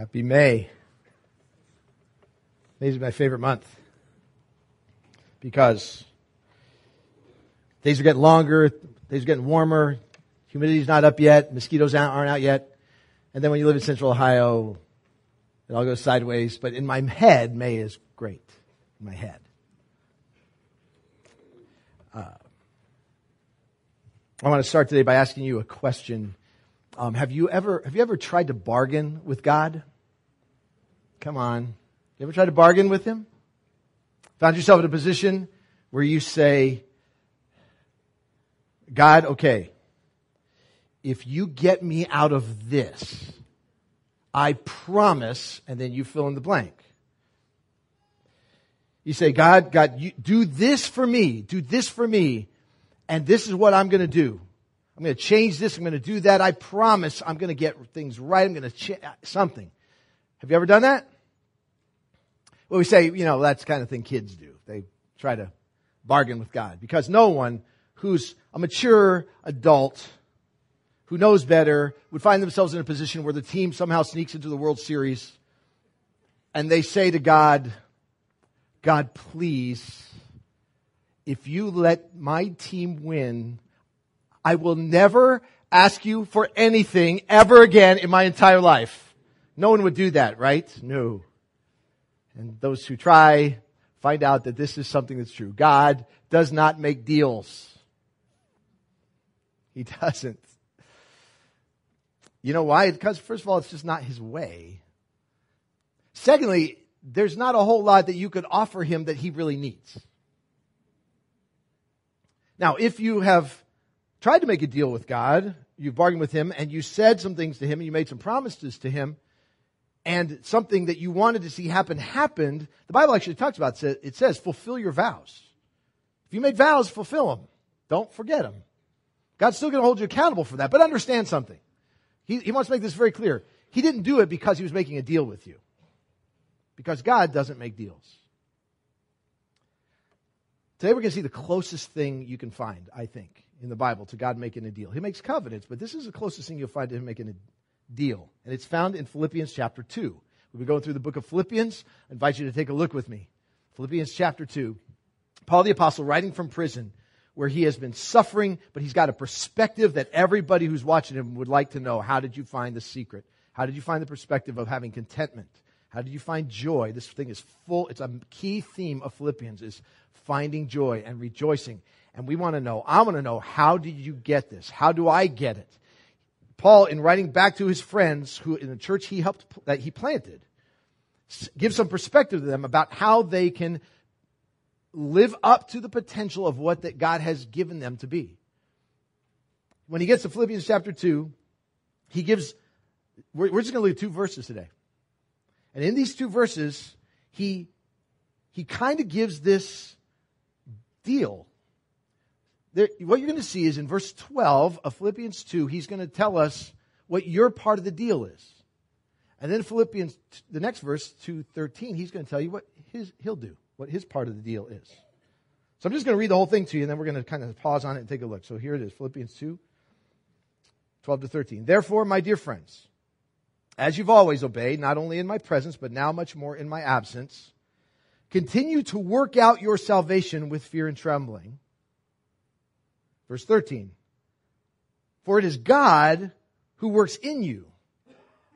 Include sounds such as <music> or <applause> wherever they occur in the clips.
Happy May. May is my favorite month because days are getting longer, days are getting warmer, humidity's not up yet, mosquitoes aren't out yet, and then when you live in central Ohio, it all goes sideways. But in my head, May is great. In my head. Uh, I want to start today by asking you a question. Um, have you ever have you ever tried to bargain with God? Come on. You ever tried to bargain with him? Found yourself in a position where you say, God, okay, if you get me out of this, I promise, and then you fill in the blank. You say, God, God, you do this for me, do this for me, and this is what I'm going to do. I'm going to change this, I'm going to do that. I promise I'm going to get things right. I'm going to change something. Have you ever done that? Well, we say, you know, that's the kind of thing kids do. They try to bargain with God because no one who's a mature adult who knows better would find themselves in a position where the team somehow sneaks into the World Series and they say to God, God, please, if you let my team win, I will never ask you for anything ever again in my entire life. No one would do that, right? No. And those who try find out that this is something that's true. God does not make deals. He <laughs> doesn't. You know why? Because, first of all, it's just not his way. Secondly, there's not a whole lot that you could offer him that he really needs. Now, if you have tried to make a deal with God, you've bargained with him, and you said some things to him, and you made some promises to him, and something that you wanted to see happen happened, the Bible actually talks about it. It says, fulfill your vows. If you made vows, fulfill them. Don't forget them. God's still going to hold you accountable for that. But understand something. He, he wants to make this very clear. He didn't do it because he was making a deal with you. Because God doesn't make deals. Today we're going to see the closest thing you can find, I think, in the Bible to God making a deal. He makes covenants, but this is the closest thing you'll find to him making a deal. And it's found in Philippians chapter 2. We'll be going through the book of Philippians. I invite you to take a look with me. Philippians chapter 2. Paul the Apostle, writing from prison, where he has been suffering, but he's got a perspective that everybody who's watching him would like to know. How did you find the secret? How did you find the perspective of having contentment? How did you find joy? This thing is full, it's a key theme of Philippians is finding joy and rejoicing. And we want to know, I want to know, how did you get this? How do I get it? Paul, in writing back to his friends who in the church he helped that he planted, gives some perspective to them about how they can live up to the potential of what that God has given them to be. When he gets to Philippians chapter 2, he gives, we're, we're just going to leave two verses today. And in these two verses, he, he kind of gives this deal there, what you're going to see is in verse 12 of Philippians 2, he's going to tell us what your part of the deal is. And then Philippians, the next verse, 2.13, he's going to tell you what his, he'll do, what his part of the deal is. So I'm just going to read the whole thing to you, and then we're going to kind of pause on it and take a look. So here it is, Philippians 2, 12 to 13. Therefore, my dear friends, as you've always obeyed, not only in my presence, but now much more in my absence, continue to work out your salvation with fear and trembling. Verse 13. For it is God who works in you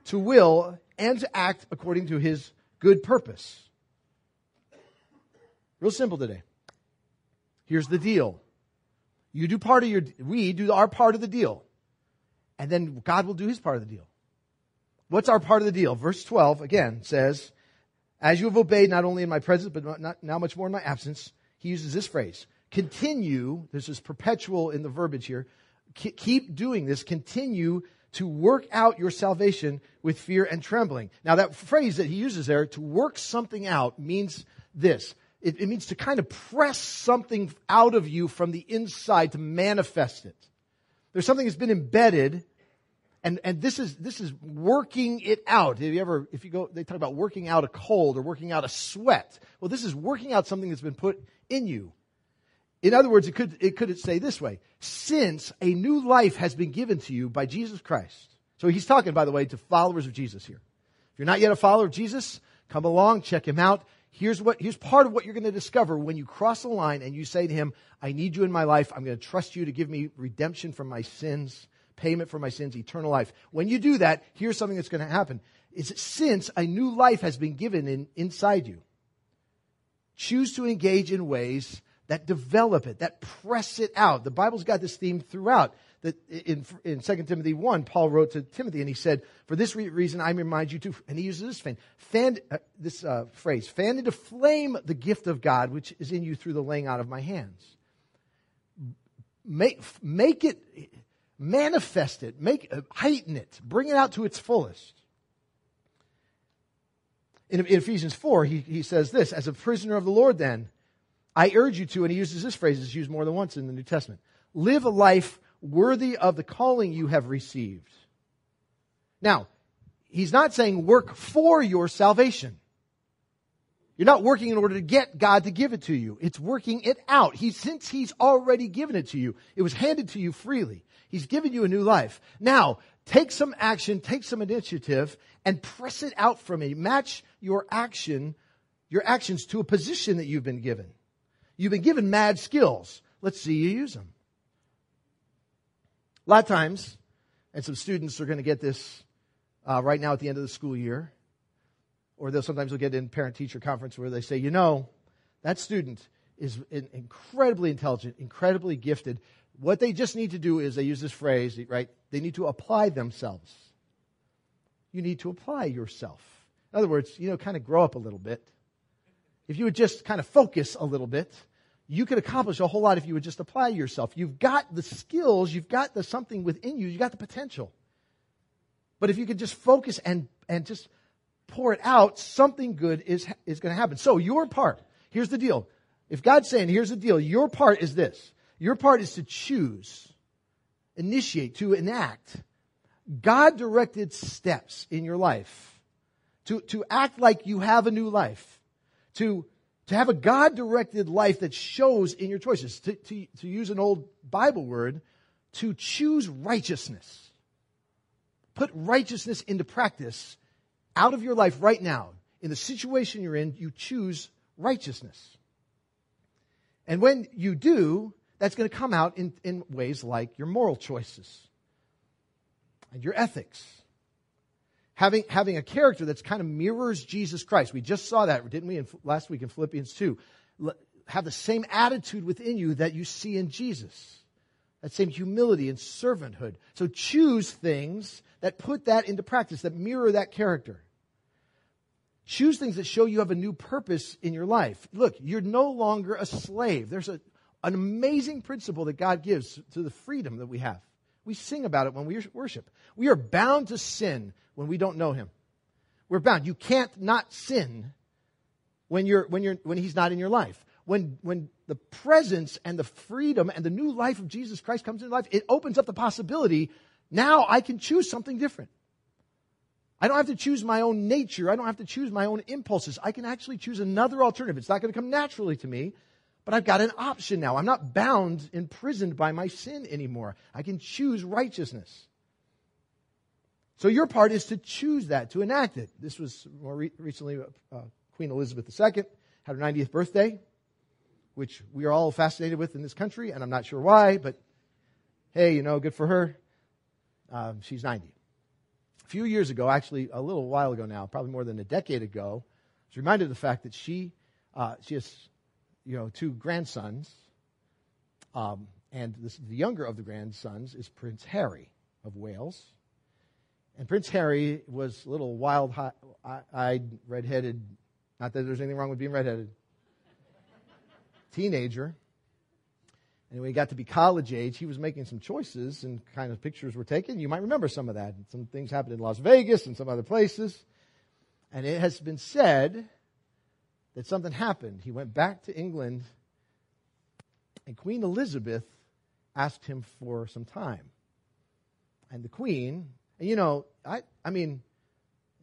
to will and to act according to his good purpose. Real simple today. Here's the deal. You do part of your, we do our part of the deal. And then God will do his part of the deal. What's our part of the deal? Verse 12 again says, As you have obeyed not only in my presence, but not, now much more in my absence, he uses this phrase continue, this is perpetual in the verbiage here, keep doing this, continue to work out your salvation with fear and trembling. Now, that phrase that he uses there, to work something out, means this. It, it, means to kind of press something out of you from the inside to manifest it. There's something that's been embedded, and, and this is this is working it out. Have you ever, if you go, they talk about working out a cold or working out a sweat. Well, this is working out something that's been put in you. In other words, it could, it could say this way Since a new life has been given to you by Jesus Christ. So he's talking, by the way, to followers of Jesus here. If you're not yet a follower of Jesus, come along, check him out. Here's what, here's part of what you're going to discover when you cross the line and you say to him, I need you in my life. I'm going to trust you to give me redemption from my sins, payment for my sins, eternal life. When you do that, here's something that's going to happen. Is since a new life has been given in, inside you, choose to engage in ways that develop it, that press it out. The Bible's got this theme throughout that in, in 2 Timothy 1, Paul wrote to Timothy and he said, For this re- reason I remind you to, and he uses this, fan, fan, uh, this uh, phrase, fan into flame the gift of God which is in you through the laying out of my hands. Make, make it, manifest it, make, uh, heighten it, bring it out to its fullest. In, in Ephesians 4, he, he says this, as a prisoner of the Lord then, I urge you to, and he uses this phrase, it's used more than once in the New Testament, live a life worthy of the calling you have received. Now, he's not saying work for your salvation. You're not working in order to get God to give it to you. It's working it out. He, since He's already given it to you, it was handed to you freely. He's given you a new life. Now, take some action, take some initiative, and press it out from me. Match your action, your actions to a position that you've been given. You've been given mad skills. Let's see you use them. A lot of times, and some students are going to get this uh, right now at the end of the school year, or they'll sometimes they'll get in parent teacher conference where they say, you know, that student is incredibly intelligent, incredibly gifted. What they just need to do is they use this phrase, right? They need to apply themselves. You need to apply yourself. In other words, you know, kind of grow up a little bit. If you would just kind of focus a little bit, you could accomplish a whole lot if you would just apply yourself. You've got the skills, you've got the something within you, you've got the potential. But if you could just focus and, and just pour it out, something good is, is going to happen. So your part, here's the deal. If God's saying, here's the deal, your part is this. Your part is to choose, initiate, to enact God directed steps in your life. To, to act like you have a new life. To to have a God directed life that shows in your choices. To, to, to use an old Bible word, to choose righteousness. Put righteousness into practice out of your life right now. In the situation you're in, you choose righteousness. And when you do, that's going to come out in, in ways like your moral choices and your ethics having, having a character that's kind of mirrors Jesus Christ. We just saw that, didn't we, in, last week in Philippians 2. Have the same attitude within you that you see in Jesus. That same humility and servanthood. So choose things that put that into practice, that mirror that character. Choose things that show you have a new purpose in your life. Look, you're no longer a slave. There's a, an amazing principle that God gives to the freedom that we have. We sing about it when we worship. We are bound to sin when we don't know Him. We're bound. You can't not sin when, you're, when, you're, when He's not in your life. When, when the presence and the freedom and the new life of Jesus Christ comes into life, it opens up the possibility now I can choose something different. I don't have to choose my own nature. I don't have to choose my own impulses. I can actually choose another alternative. It's not going to come naturally to me, but I've got an option now. I'm not bound, imprisoned by my sin anymore. I can choose righteousness. So your part is to choose that, to enact it. This was more re- recently uh, Queen Elizabeth II had her 90th birthday, which we are all fascinated with in this country, and I'm not sure why, but hey, you know, good for her. Um, she's 90. A few years ago, actually a little while ago now, probably more than a decade ago, I was reminded of the fact that she, uh, she has, you know, two grandsons, um, and this, the younger of the grandsons is Prince Harry of Wales. And Prince Harry was a little wild eyed, redheaded, not that there's anything wrong with being redheaded, teenager. And when he got to be college age, he was making some choices and kind of pictures were taken. You might remember some of that. Some things happened in Las Vegas and some other places. And it has been said that something happened. He went back to England and Queen Elizabeth asked him for some time. And the Queen, and you know, I, I mean,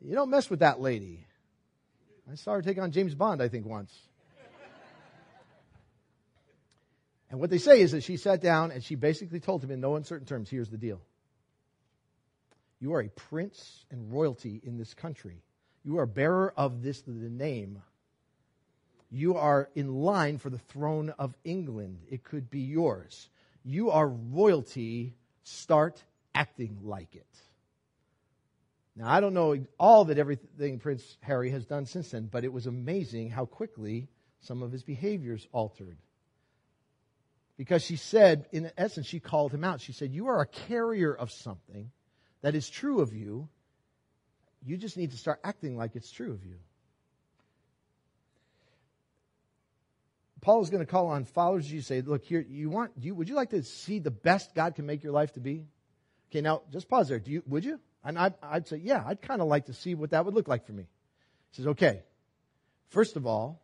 you don't mess with that lady. I saw her take on James Bond, I think, once. and what they say is that she sat down and she basically told him in no uncertain terms here's the deal. You are a prince and royalty in this country. You are bearer of this the name. You are in line for the throne of England. It could be yours. You are royalty. Start acting like it. Now, I don't know all that everything Prince Harry has done since then, but it was amazing how quickly some of his behaviors altered. Because she said, in essence, she called him out. She said, You are a carrier of something that is true of you. You just need to start acting like it's true of you. Paul is going to call on followers you say, look here, you want you would you like to see the best God can make your life to be? Okay, now just pause there. Do you would you? And I, would say, yeah, I'd kind of like to see what that would look like for me. He says, okay, first of all,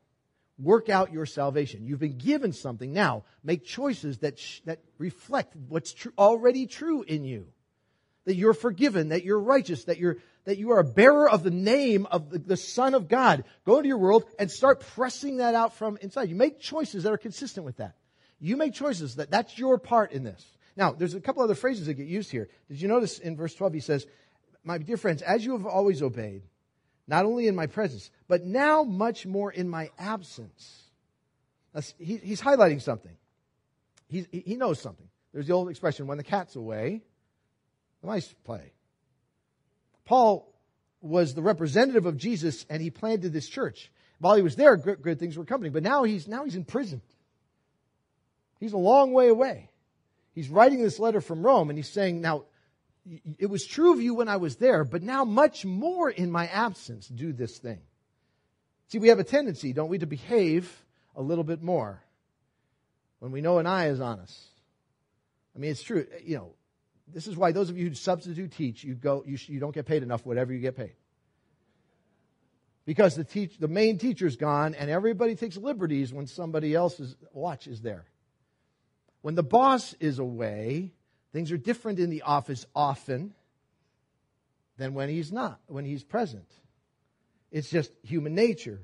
work out your salvation. You've been given something. Now, make choices that, sh- that reflect what's tr- already true in you. That you're forgiven, that you're righteous, that you're, that you are a bearer of the name of the, the Son of God. Go into your world and start pressing that out from inside. You make choices that are consistent with that. You make choices that that's your part in this. Now, there's a couple other phrases that get used here. Did you notice in verse 12 he says, my dear friends, as you have always obeyed, not only in my presence, but now much more in my absence. He, he's highlighting something. He's, he knows something. There's the old expression when the cat's away, the mice play. Paul was the representative of Jesus and he planted this church. While he was there, good, good things were coming, but now he's, now he's in prison. He's a long way away. He's writing this letter from Rome and he's saying, now, it was true of you when I was there, but now much more in my absence, do this thing. See, we have a tendency, don't we, to behave a little bit more when we know an eye is on us. I mean, it's true. You know, this is why those of you who substitute teach, you go, you, you don't get paid enough, whatever you get paid. Because the teach, the main teacher's gone, and everybody takes liberties when somebody else's watch is there. When the boss is away, Things are different in the office often than when he's not, when he's present. It's just human nature.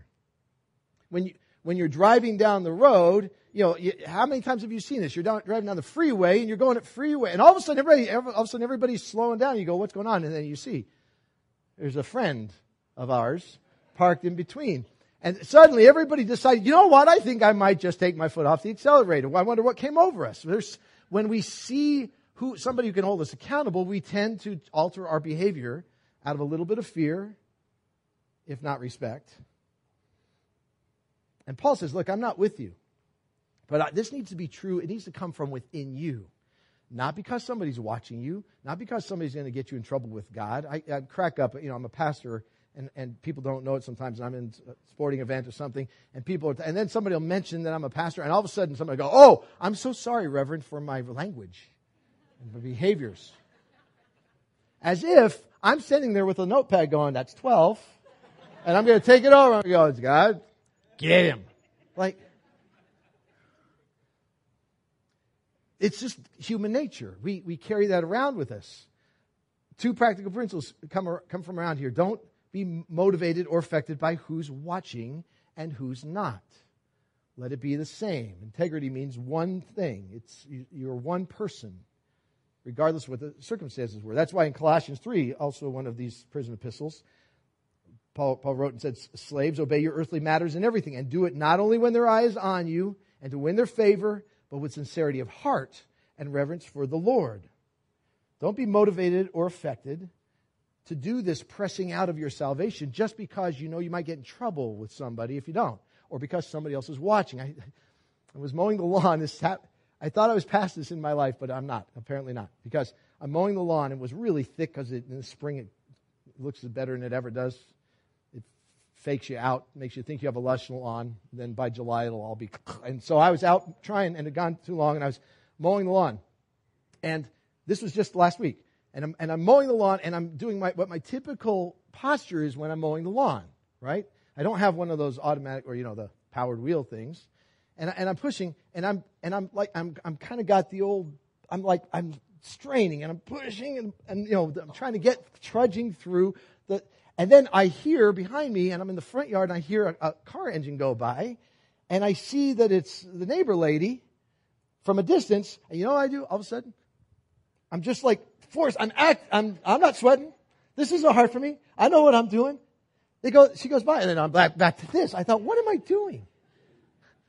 When, you, when you're driving down the road, you know, you, how many times have you seen this? You're down, driving down the freeway and you're going at freeway, and all of a sudden, everybody, all of a sudden, everybody's slowing down. You go, "What's going on?" And then you see there's a friend of ours parked in between, and suddenly everybody decided, you know what? I think I might just take my foot off the accelerator. Well, I wonder what came over us. There's, when we see who, somebody who can hold us accountable, we tend to alter our behavior out of a little bit of fear, if not respect. And Paul says, Look, I'm not with you. But this needs to be true. It needs to come from within you. Not because somebody's watching you, not because somebody's going to get you in trouble with God. I, I crack up, you know, I'm a pastor, and, and people don't know it sometimes. I'm in a sporting event or something, and people, are, and then somebody will mention that I'm a pastor, and all of a sudden somebody will go, Oh, I'm so sorry, Reverend, for my language and behaviors. As if I'm sitting there with a notepad going, that's 12, and I'm going to take it over and go, God, get him. Like, it's just human nature. We, we carry that around with us. Two practical principles come, come from around here. Don't be motivated or affected by who's watching and who's not. Let it be the same. Integrity means one thing. It's you're one person regardless of what the circumstances were. That's why in Colossians 3, also one of these prison epistles, Paul, Paul wrote and said, Slaves, obey your earthly matters in everything, and do it not only when their eye is on you and to win their favor, but with sincerity of heart and reverence for the Lord. Don't be motivated or affected to do this pressing out of your salvation just because you know you might get in trouble with somebody if you don't, or because somebody else is watching. I, I was mowing the lawn this, I thought I was past this in my life, but I'm not. Apparently not. Because I'm mowing the lawn. It was really thick because in the spring it looks better than it ever does. Fakes you out, makes you think you have a lush lawn. Then by July it'll all be. And so I was out trying, and it had gone too long, and I was mowing the lawn. And this was just last week. And I'm, and I'm mowing the lawn, and I'm doing my, what my typical posture is when I'm mowing the lawn, right? I don't have one of those automatic or, you know, the powered wheel things and, and I'm pushing, and I'm and I'm like I'm I'm kind of got the old I'm like I'm straining and I'm pushing and and you know I'm trying to get trudging through the and then I hear behind me and I'm in the front yard and I hear a, a car engine go by, and I see that it's the neighbor lady from a distance, and you know what I do all of a sudden? I'm just like forced. I'm act. I'm I'm not sweating. This isn't hard for me. I know what I'm doing. They go, she goes by, and then I'm back, back to this. I thought, what am I doing?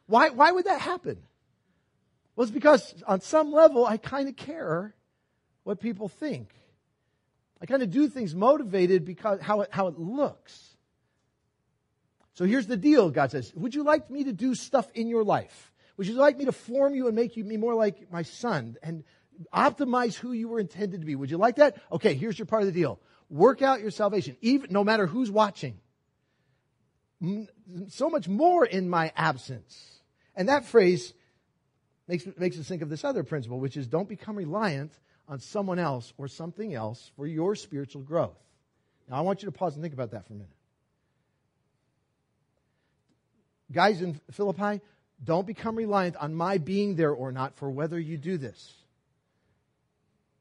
Why, why would that happen? Well, it's because on some level, I kind of care what people think. I kind of do things motivated because how it, how it looks. So here's the deal, God says. Would you like me to do stuff in your life? Would you like me to form you and make you more like my son and optimize who you were intended to be? Would you like that? Okay, here's your part of the deal. Work out your salvation, even no matter who's watching. So much more in my absence. And that phrase makes, makes us think of this other principle, which is don't become reliant on someone else or something else for your spiritual growth. Now, I want you to pause and think about that for a minute. Guys in Philippi, don't become reliant on my being there or not for whether you do this.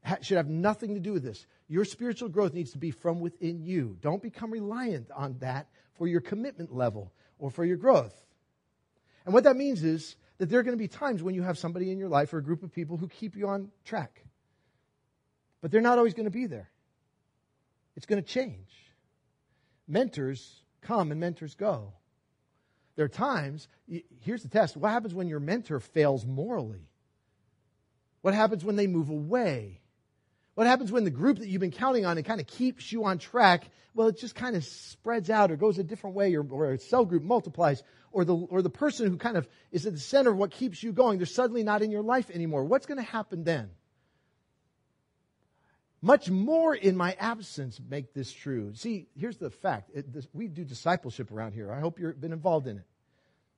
Ha- should have nothing to do with this. Your spiritual growth needs to be from within you. Don't become reliant on that for your commitment level or for your growth. And what that means is that there are going to be times when you have somebody in your life or a group of people who keep you on track. But they're not always going to be there. It's going to change. Mentors come and mentors go. There are times, here's the test what happens when your mentor fails morally? What happens when they move away? What happens when the group that you've been counting on and kind of keeps you on track, well, it just kind of spreads out or goes a different way or, or a cell group multiplies or the, or the person who kind of is at the center of what keeps you going, they're suddenly not in your life anymore. What's going to happen then? Much more in my absence make this true. See, here's the fact. It, this, we do discipleship around here. I hope you've been involved in it.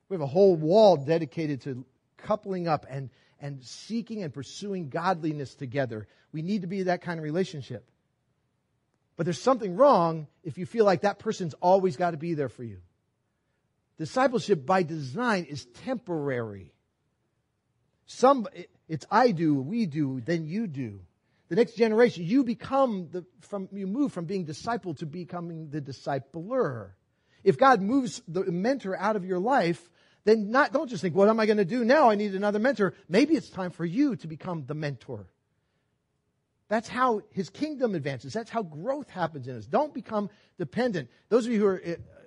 We have a whole wall dedicated to coupling up and, and seeking and pursuing godliness together. We need to be that kind of relationship. But there's something wrong if you feel like that person's always got to be there for you. Discipleship by design is temporary. Some, it's I do, we do, then you do the next generation, you become the, from, you move from being disciple to becoming the discipler. If God moves the mentor out of your life, then not, don't just think, what am I going to do now? I need another mentor. Maybe it's time for you to become the mentor. That's how his kingdom advances. That's how growth happens in us. Don't become dependent. Those of you who are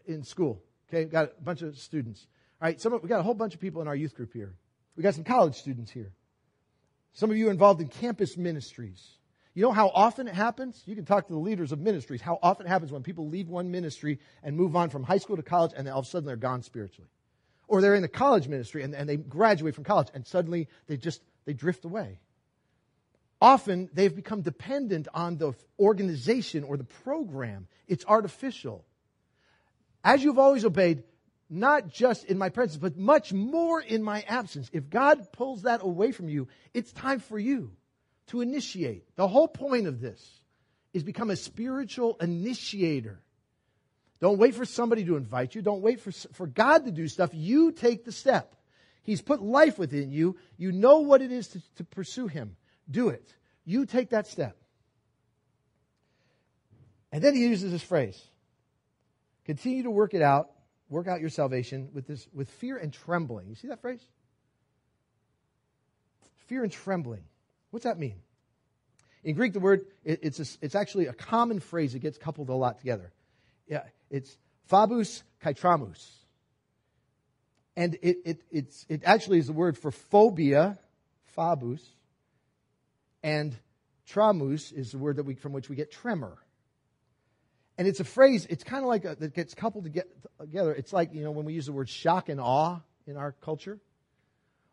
in school, okay, got a bunch of students. All right, some, we got a whole bunch of people in our youth group here. We got some college students here. Some of you involved in campus ministries. You know how often it happens? You can talk to the leaders of ministries. How often it happens when people leave one ministry and move on from high school to college and all of a sudden they're gone spiritually. Or they're in the college ministry and, and they graduate from college and suddenly they just, they drift away. Often they've become dependent on the organization or the program. It's artificial. As you've always obeyed, not just in my presence, but much more in my absence. If God pulls that away from you, it's time for you to initiate. The whole point of this is become a spiritual initiator. Don't wait for somebody to invite you. Don't wait for, for God to do stuff. You take the step. He's put life within you. You know what it is to, to pursue Him. Do it. You take that step. And then he uses this phrase continue to work it out work out your salvation with this with fear and trembling. You see that phrase? Fear and trembling. What's that mean? In Greek, the word it, it's a, it's actually a common phrase that gets coupled a lot together. Yeah, it's phobos kaitramus, and it it it's it actually is the word for phobia, phobos, and tramus is the word that we from which we get tremor. And it's a phrase, it's kind of like a, that gets coupled together. It's like, you know, when we use the word shock and awe in our culture,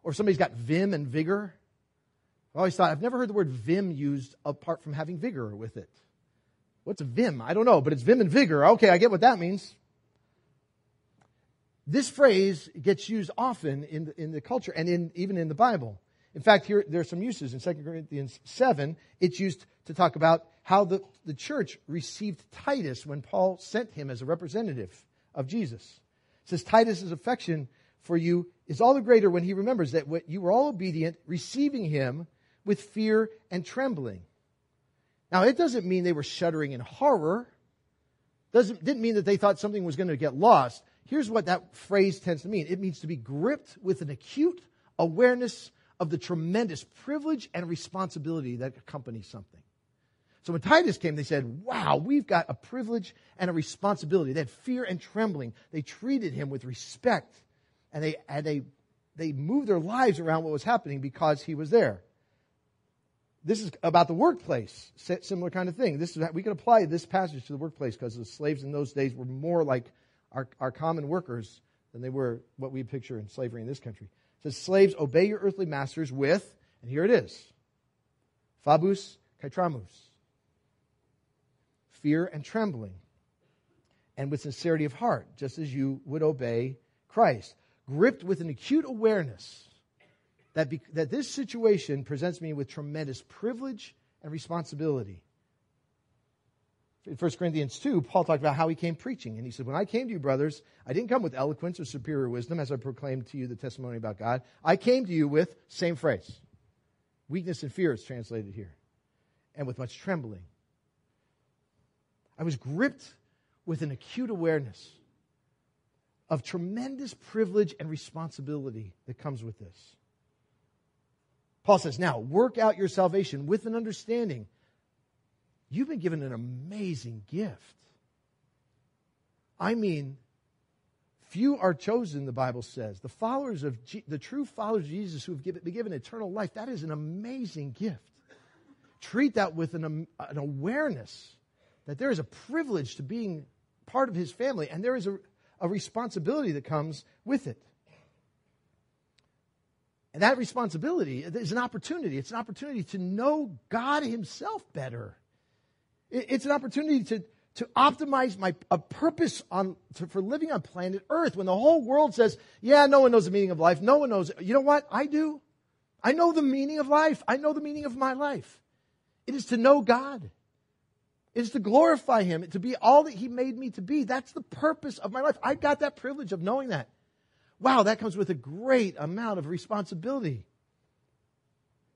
or somebody's got vim and vigor. I always thought, I've never heard the word vim used apart from having vigor with it. What's vim? I don't know, but it's vim and vigor. Okay, I get what that means. This phrase gets used often in the, in the culture and in, even in the Bible. In fact, here there are some uses. In 2 Corinthians 7, it's used to talk about how the, the church received Titus when Paul sent him as a representative of Jesus. It says, Titus's affection for you is all the greater when he remembers that you were all obedient, receiving him with fear and trembling. Now, it doesn't mean they were shuddering in horror. Doesn't, didn't mean that they thought something was going to get lost. Here's what that phrase tends to mean it means to be gripped with an acute awareness of the tremendous privilege and responsibility that accompanies something. So when Titus came, they said, wow, we've got a privilege and a responsibility. They had fear and trembling. They treated him with respect and they, and they, they moved their lives around what was happening because he was there. This is about the workplace, similar kind of thing. This is, we can apply this passage to the workplace because the slaves in those days were more like our, our common workers than they were what we picture in slavery in this country. It says, Slaves, obey your earthly masters with, and here it is, phobos kaitramus, fear and trembling, and with sincerity of heart, just as you would obey Christ, gripped with an acute awareness that, be, that this situation presents me with tremendous privilege and responsibility. In 1 Corinthians 2, Paul talked about how he came preaching. And he said, When I came to you, brothers, I didn't come with eloquence or superior wisdom as I proclaimed to you the testimony about God. I came to you with, same phrase, weakness and fear is translated here, and with much trembling. I was gripped with an acute awareness of tremendous privilege and responsibility that comes with this. Paul says, Now, work out your salvation with an understanding You've been given an amazing gift. I mean, few are chosen, the Bible says. The followers of G- the true followers of Jesus who have given, been given eternal life, that is an amazing gift. Treat that with an, um, an awareness that there is a privilege to being part of his family and there is a, a responsibility that comes with it. And that responsibility is an opportunity. It's an opportunity to know God Himself better. It's an opportunity to, to optimize my a purpose on to, for living on planet Earth when the whole world says, "Yeah, no one knows the meaning of life. No one knows." You know what? I do. I know the meaning of life. I know the meaning of my life. It is to know God. Is to glorify Him, to be all that He made me to be. That's the purpose of my life. I got that privilege of knowing that. Wow, that comes with a great amount of responsibility.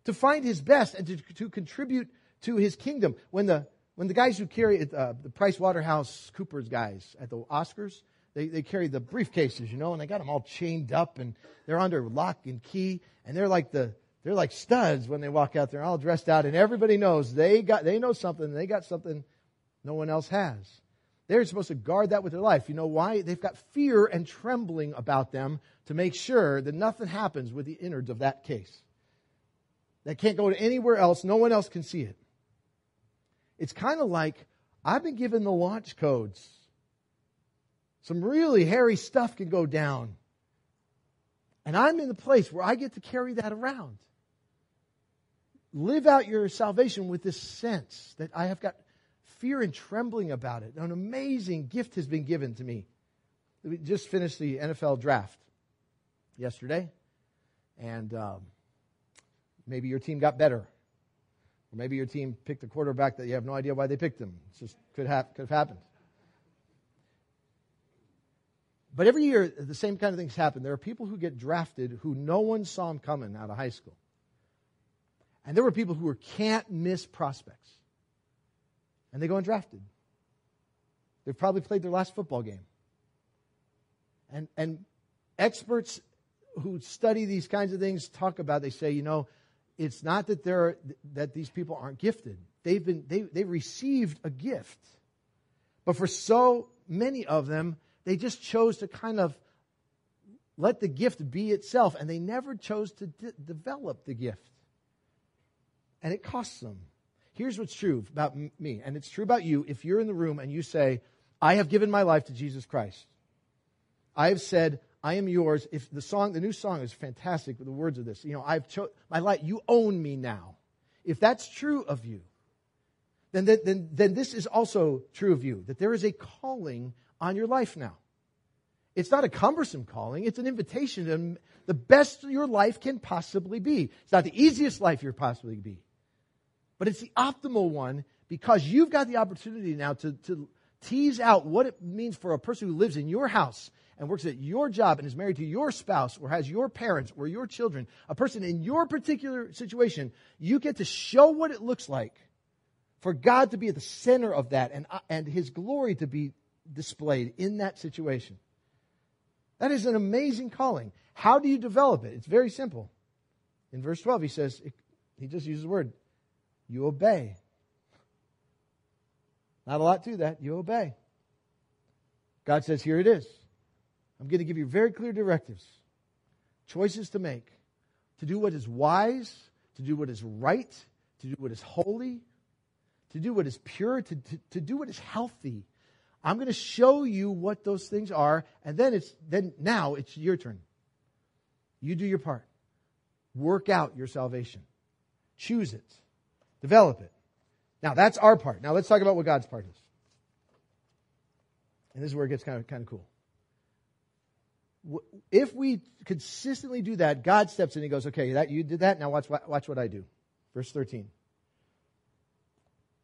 To find His best and to, to contribute to His kingdom. When the when the guys who carry uh, the PricewaterhouseCoopers guys at the Oscars, they, they carry the briefcases, you know, and they got them all chained up and they're under lock and key and they're like the, they're like studs when they walk out there all dressed out and everybody knows they got, they know something, they got something no one else has. They're supposed to guard that with their life. You know why? They've got fear and trembling about them to make sure that nothing happens with the innards of that case. That can't go to anywhere else. No one else can see it. It's kind of like I've been given the launch codes. Some really hairy stuff can go down. And I'm in the place where I get to carry that around. Live out your salvation with this sense that I have got fear and trembling about it. An amazing gift has been given to me. We just finished the NFL draft yesterday, and um, maybe your team got better. Or maybe your team picked a quarterback that you have no idea why they picked him. It just could have, could have happened. But every year, the same kind of things happen. There are people who get drafted who no one saw them coming out of high school. And there were people who were can't miss prospects. And they go undrafted. They've probably played their last football game. And, and experts who study these kinds of things talk about, they say, you know, it's not that they're that these people aren't gifted. They've been they they received a gift. But for so many of them, they just chose to kind of let the gift be itself and they never chose to de- develop the gift. And it costs them. Here's what's true about me, and it's true about you if you're in the room and you say, I have given my life to Jesus Christ. I have said, I am yours. If the song, the new song is fantastic with the words of this. You know, I've cho- my life, you own me now. If that's true of you, then, then, then this is also true of you, that there is a calling on your life now. It's not a cumbersome calling, it's an invitation to the best your life can possibly be. It's not the easiest life you're possibly be, but it's the optimal one because you've got the opportunity now to, to tease out what it means for a person who lives in your house and works at your job and is married to your spouse or has your parents or your children, a person in your particular situation, you get to show what it looks like for God to be at the center of that and, uh, and His glory to be displayed in that situation. That is an amazing calling. How do you develop it? It's very simple. In verse 12, he says, he just uses the word, you obey. Not a lot to that. You obey. God says, Here it is. I'm going to give you very clear directives, choices to make, to do what is wise, to do what is right, to do what is holy, to do what is pure, to, to, to do what is healthy. I'm going to show you what those things are, and then it's then now it's your turn. You do your part. Work out your salvation. Choose it. Develop it. Now that's our part. Now let's talk about what God's part is. And this is where it gets kind of kind of cool. If we consistently do that, God steps in and goes, "Okay, that you did that. Now watch watch what I do." Verse 13.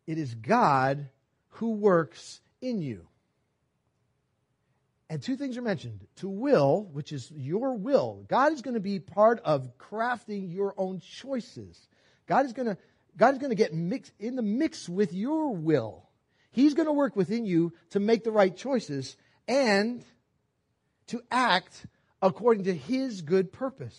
It is God who works in you. And two things are mentioned to will, which is your will. God is going to be part of crafting your own choices. God is going to, God is going to get mixed in the mix with your will. He's going to work within you to make the right choices and to act according to His good purpose.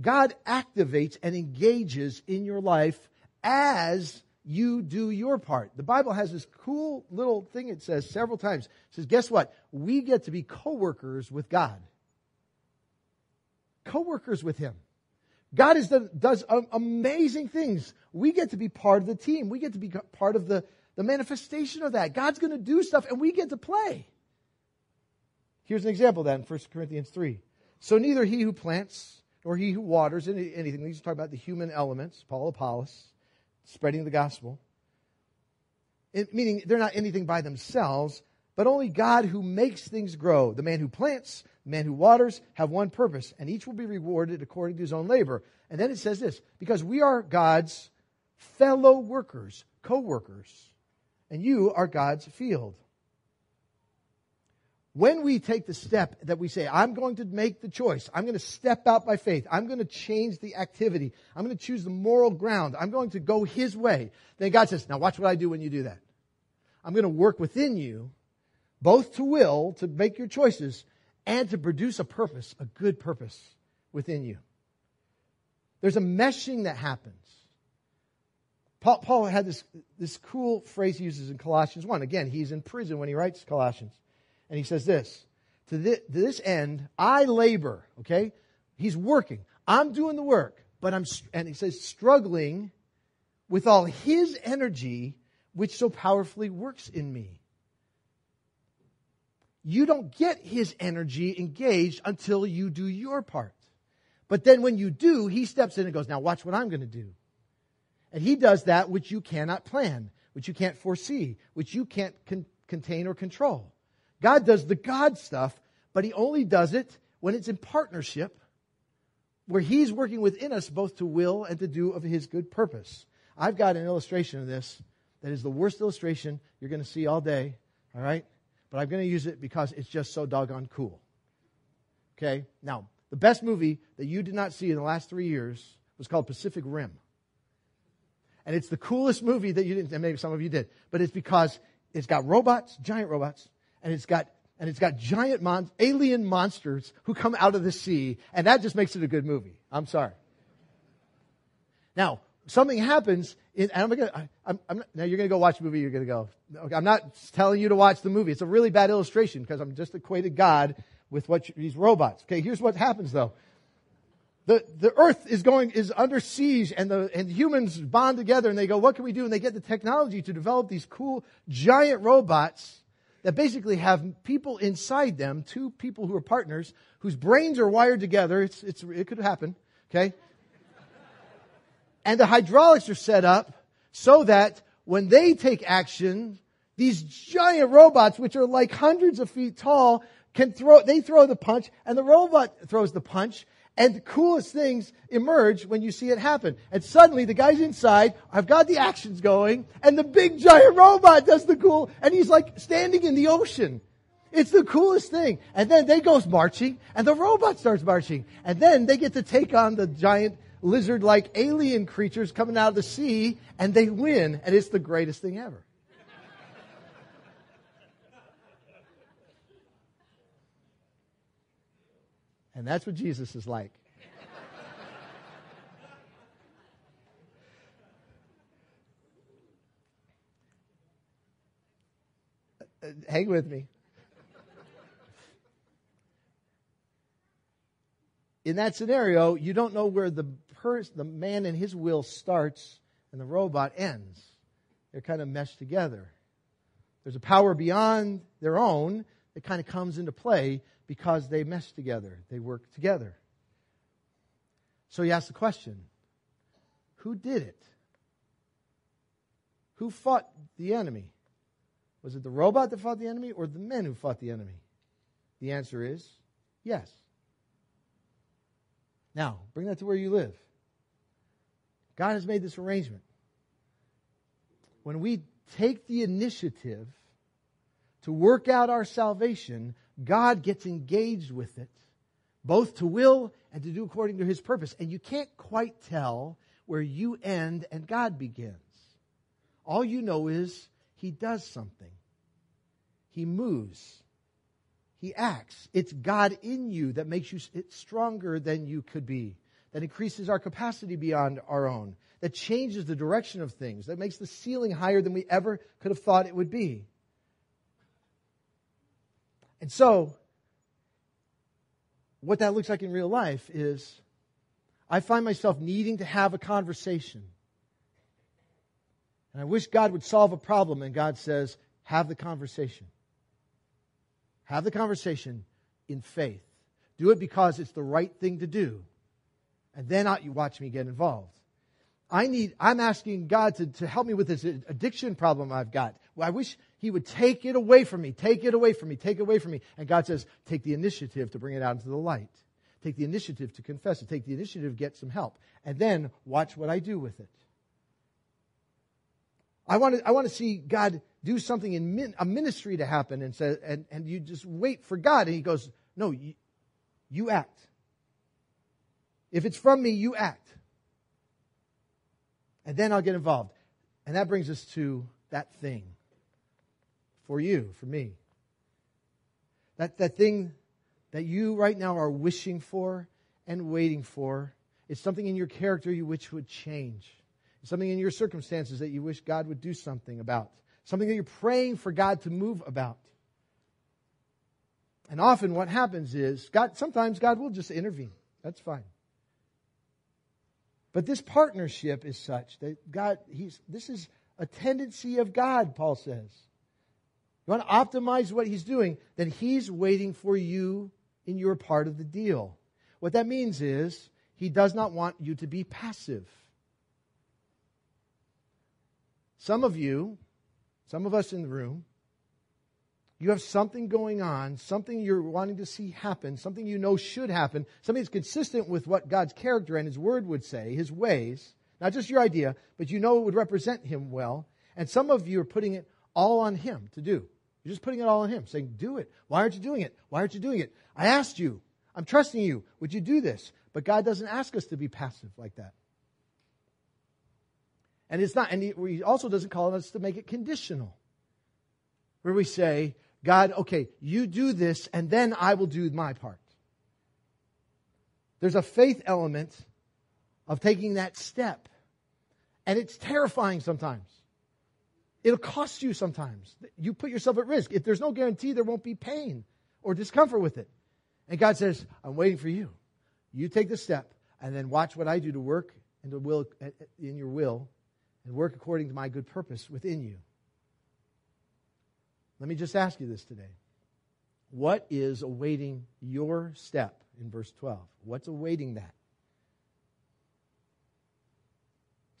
God activates and engages in your life as you do your part. The Bible has this cool little thing it says several times. It says, guess what? We get to be co-workers with God. Co-workers with Him. God is the, does amazing things. We get to be part of the team. We get to be part of the, the manifestation of that. God's going to do stuff and we get to play. Here's an example of that in 1 Corinthians 3. So neither he who plants nor he who waters anything, these talking about the human elements, Paul Apollos, spreading the gospel. It, meaning they're not anything by themselves, but only God who makes things grow. The man who plants, man who waters have one purpose, and each will be rewarded according to his own labor. And then it says this because we are God's fellow workers, co workers, and you are God's field. When we take the step that we say, I'm going to make the choice, I'm going to step out by faith, I'm going to change the activity, I'm going to choose the moral ground, I'm going to go His way, then God says, Now watch what I do when you do that. I'm going to work within you, both to will, to make your choices, and to produce a purpose, a good purpose within you. There's a meshing that happens. Paul, Paul had this, this cool phrase he uses in Colossians 1. Again, he's in prison when he writes Colossians. And he says this to, this to this end, I labor, okay? He's working. I'm doing the work, but I'm, and he says, struggling with all his energy, which so powerfully works in me. You don't get his energy engaged until you do your part. But then when you do, he steps in and goes, Now watch what I'm going to do. And he does that which you cannot plan, which you can't foresee, which you can't con- contain or control. God does the God stuff, but He only does it when it's in partnership, where He's working within us both to will and to do of His good purpose. I've got an illustration of this that is the worst illustration you're going to see all day, all right? But I'm going to use it because it's just so doggone cool. Okay? Now, the best movie that you did not see in the last three years was called Pacific Rim. And it's the coolest movie that you didn't, and maybe some of you did, but it's because it's got robots, giant robots, and it's got and it's got giant mon- alien monsters who come out of the sea, and that just makes it a good movie. I'm sorry. Now, something happens, in, and I'm gonna, I, am now you're going to go watch the movie, you're going to go, okay, I'm not telling you to watch the movie. It's a really bad illustration because I'm just equated God with what you, these robots. Okay, here's what happens though. The, the earth is going, is under siege and the, and humans bond together and they go, what can we do? And they get the technology to develop these cool giant robots that basically have people inside them, two people who are partners, whose brains are wired together. It's, it's, it could happen, okay? And the hydraulics are set up so that when they take action, these giant robots, which are like hundreds of feet tall, can throw, they throw the punch and the robot throws the punch and the coolest things emerge when you see it happen. And suddenly the guys inside have got the actions going and the big giant robot does the cool and he's like standing in the ocean. It's the coolest thing. And then they goes marching and the robot starts marching. And then they get to take on the giant lizard like alien creatures coming out of the sea, and they win, and it's the greatest thing ever. and that's what Jesus is like. Uh, uh, hang with me. In that scenario, you don't know where the the man and his will starts and the robot ends. They're kind of meshed together. There's a power beyond their own that kind of comes into play because they mesh together. They work together. So he asks the question who did it? Who fought the enemy? Was it the robot that fought the enemy or the men who fought the enemy? The answer is yes. Now, bring that to where you live. God has made this arrangement. When we take the initiative to work out our salvation, God gets engaged with it, both to will and to do according to his purpose. And you can't quite tell where you end and God begins. All you know is he does something, he moves, he acts. It's God in you that makes you stronger than you could be, that increases our capacity beyond our own, that changes the direction of things, that makes the ceiling higher than we ever could have thought it would be. And so, what that looks like in real life is I find myself needing to have a conversation. And I wish God would solve a problem, and God says, have the conversation. Have the conversation in faith. Do it because it's the right thing to do. And then I, you watch me get involved. I need, I'm asking God to, to help me with this addiction problem I've got. I wish He would take it away from me, take it away from me, take it away from me. And God says, take the initiative to bring it out into the light. Take the initiative to confess it. Take the initiative to get some help. And then watch what I do with it. I want to, I want to see God do something in min, a ministry to happen and, say, and, and you just wait for God. And He goes, No, you, you act. If it's from me, you act. And then I'll get involved. And that brings us to that thing for you, for me. That, that thing that you right now are wishing for and waiting for It's something in your character you wish would change. It's something in your circumstances that you wish God would do something about. Something that you're praying for God to move about. And often what happens is God sometimes God will just intervene. That's fine. But this partnership is such that God, he's, this is a tendency of God, Paul says. You want to optimize what he's doing, then he's waiting for you in your part of the deal. What that means is he does not want you to be passive. Some of you, some of us in the room, you have something going on, something you're wanting to see happen, something you know should happen, something that's consistent with what God's character and His Word would say, His ways, not just your idea, but you know it would represent Him well. And some of you are putting it all on Him to do. You're just putting it all on Him, saying, Do it. Why aren't you doing it? Why aren't you doing it? I asked you. I'm trusting you. Would you do this? But God doesn't ask us to be passive like that. And it's not, and He also doesn't call on us to make it conditional. Where we say, God, okay, you do this and then I will do my part. There's a faith element of taking that step. And it's terrifying sometimes. It'll cost you sometimes. You put yourself at risk. If there's no guarantee, there won't be pain or discomfort with it. And God says, I'm waiting for you. You take the step and then watch what I do to work and will in your will and work according to my good purpose within you. Let me just ask you this today. What is awaiting your step in verse 12? What's awaiting that?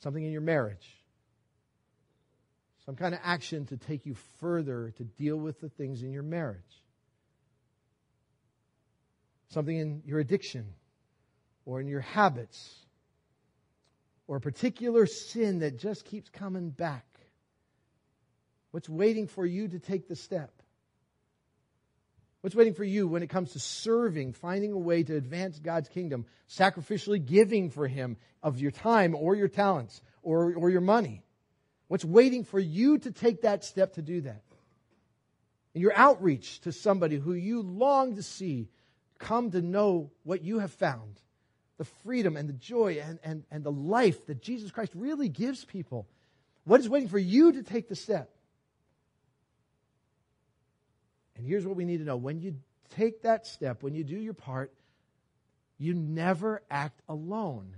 Something in your marriage. Some kind of action to take you further to deal with the things in your marriage. Something in your addiction or in your habits or a particular sin that just keeps coming back. What's waiting for you to take the step? What's waiting for you when it comes to serving, finding a way to advance God's kingdom, sacrificially giving for Him of your time or your talents or, or your money? What's waiting for you to take that step to do that? In your outreach to somebody who you long to see come to know what you have found the freedom and the joy and, and, and the life that Jesus Christ really gives people. What is waiting for you to take the step? And here's what we need to know when you take that step, when you do your part, you never act alone.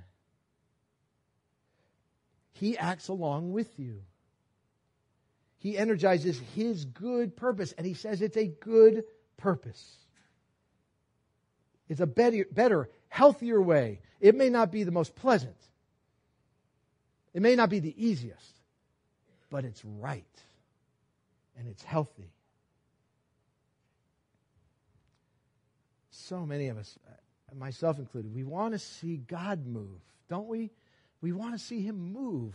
He acts along with you. He energizes his good purpose, and he says it's a good purpose. It's a better, better, healthier way. It may not be the most pleasant, it may not be the easiest, but it's right and it's healthy. So many of us, myself included, we want to see God move, don't we? We want to see Him move.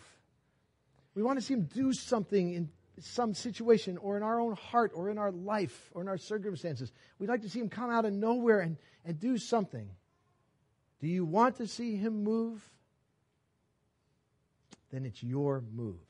We want to see Him do something in some situation or in our own heart or in our life or in our circumstances. We'd like to see Him come out of nowhere and, and do something. Do you want to see Him move? Then it's your move.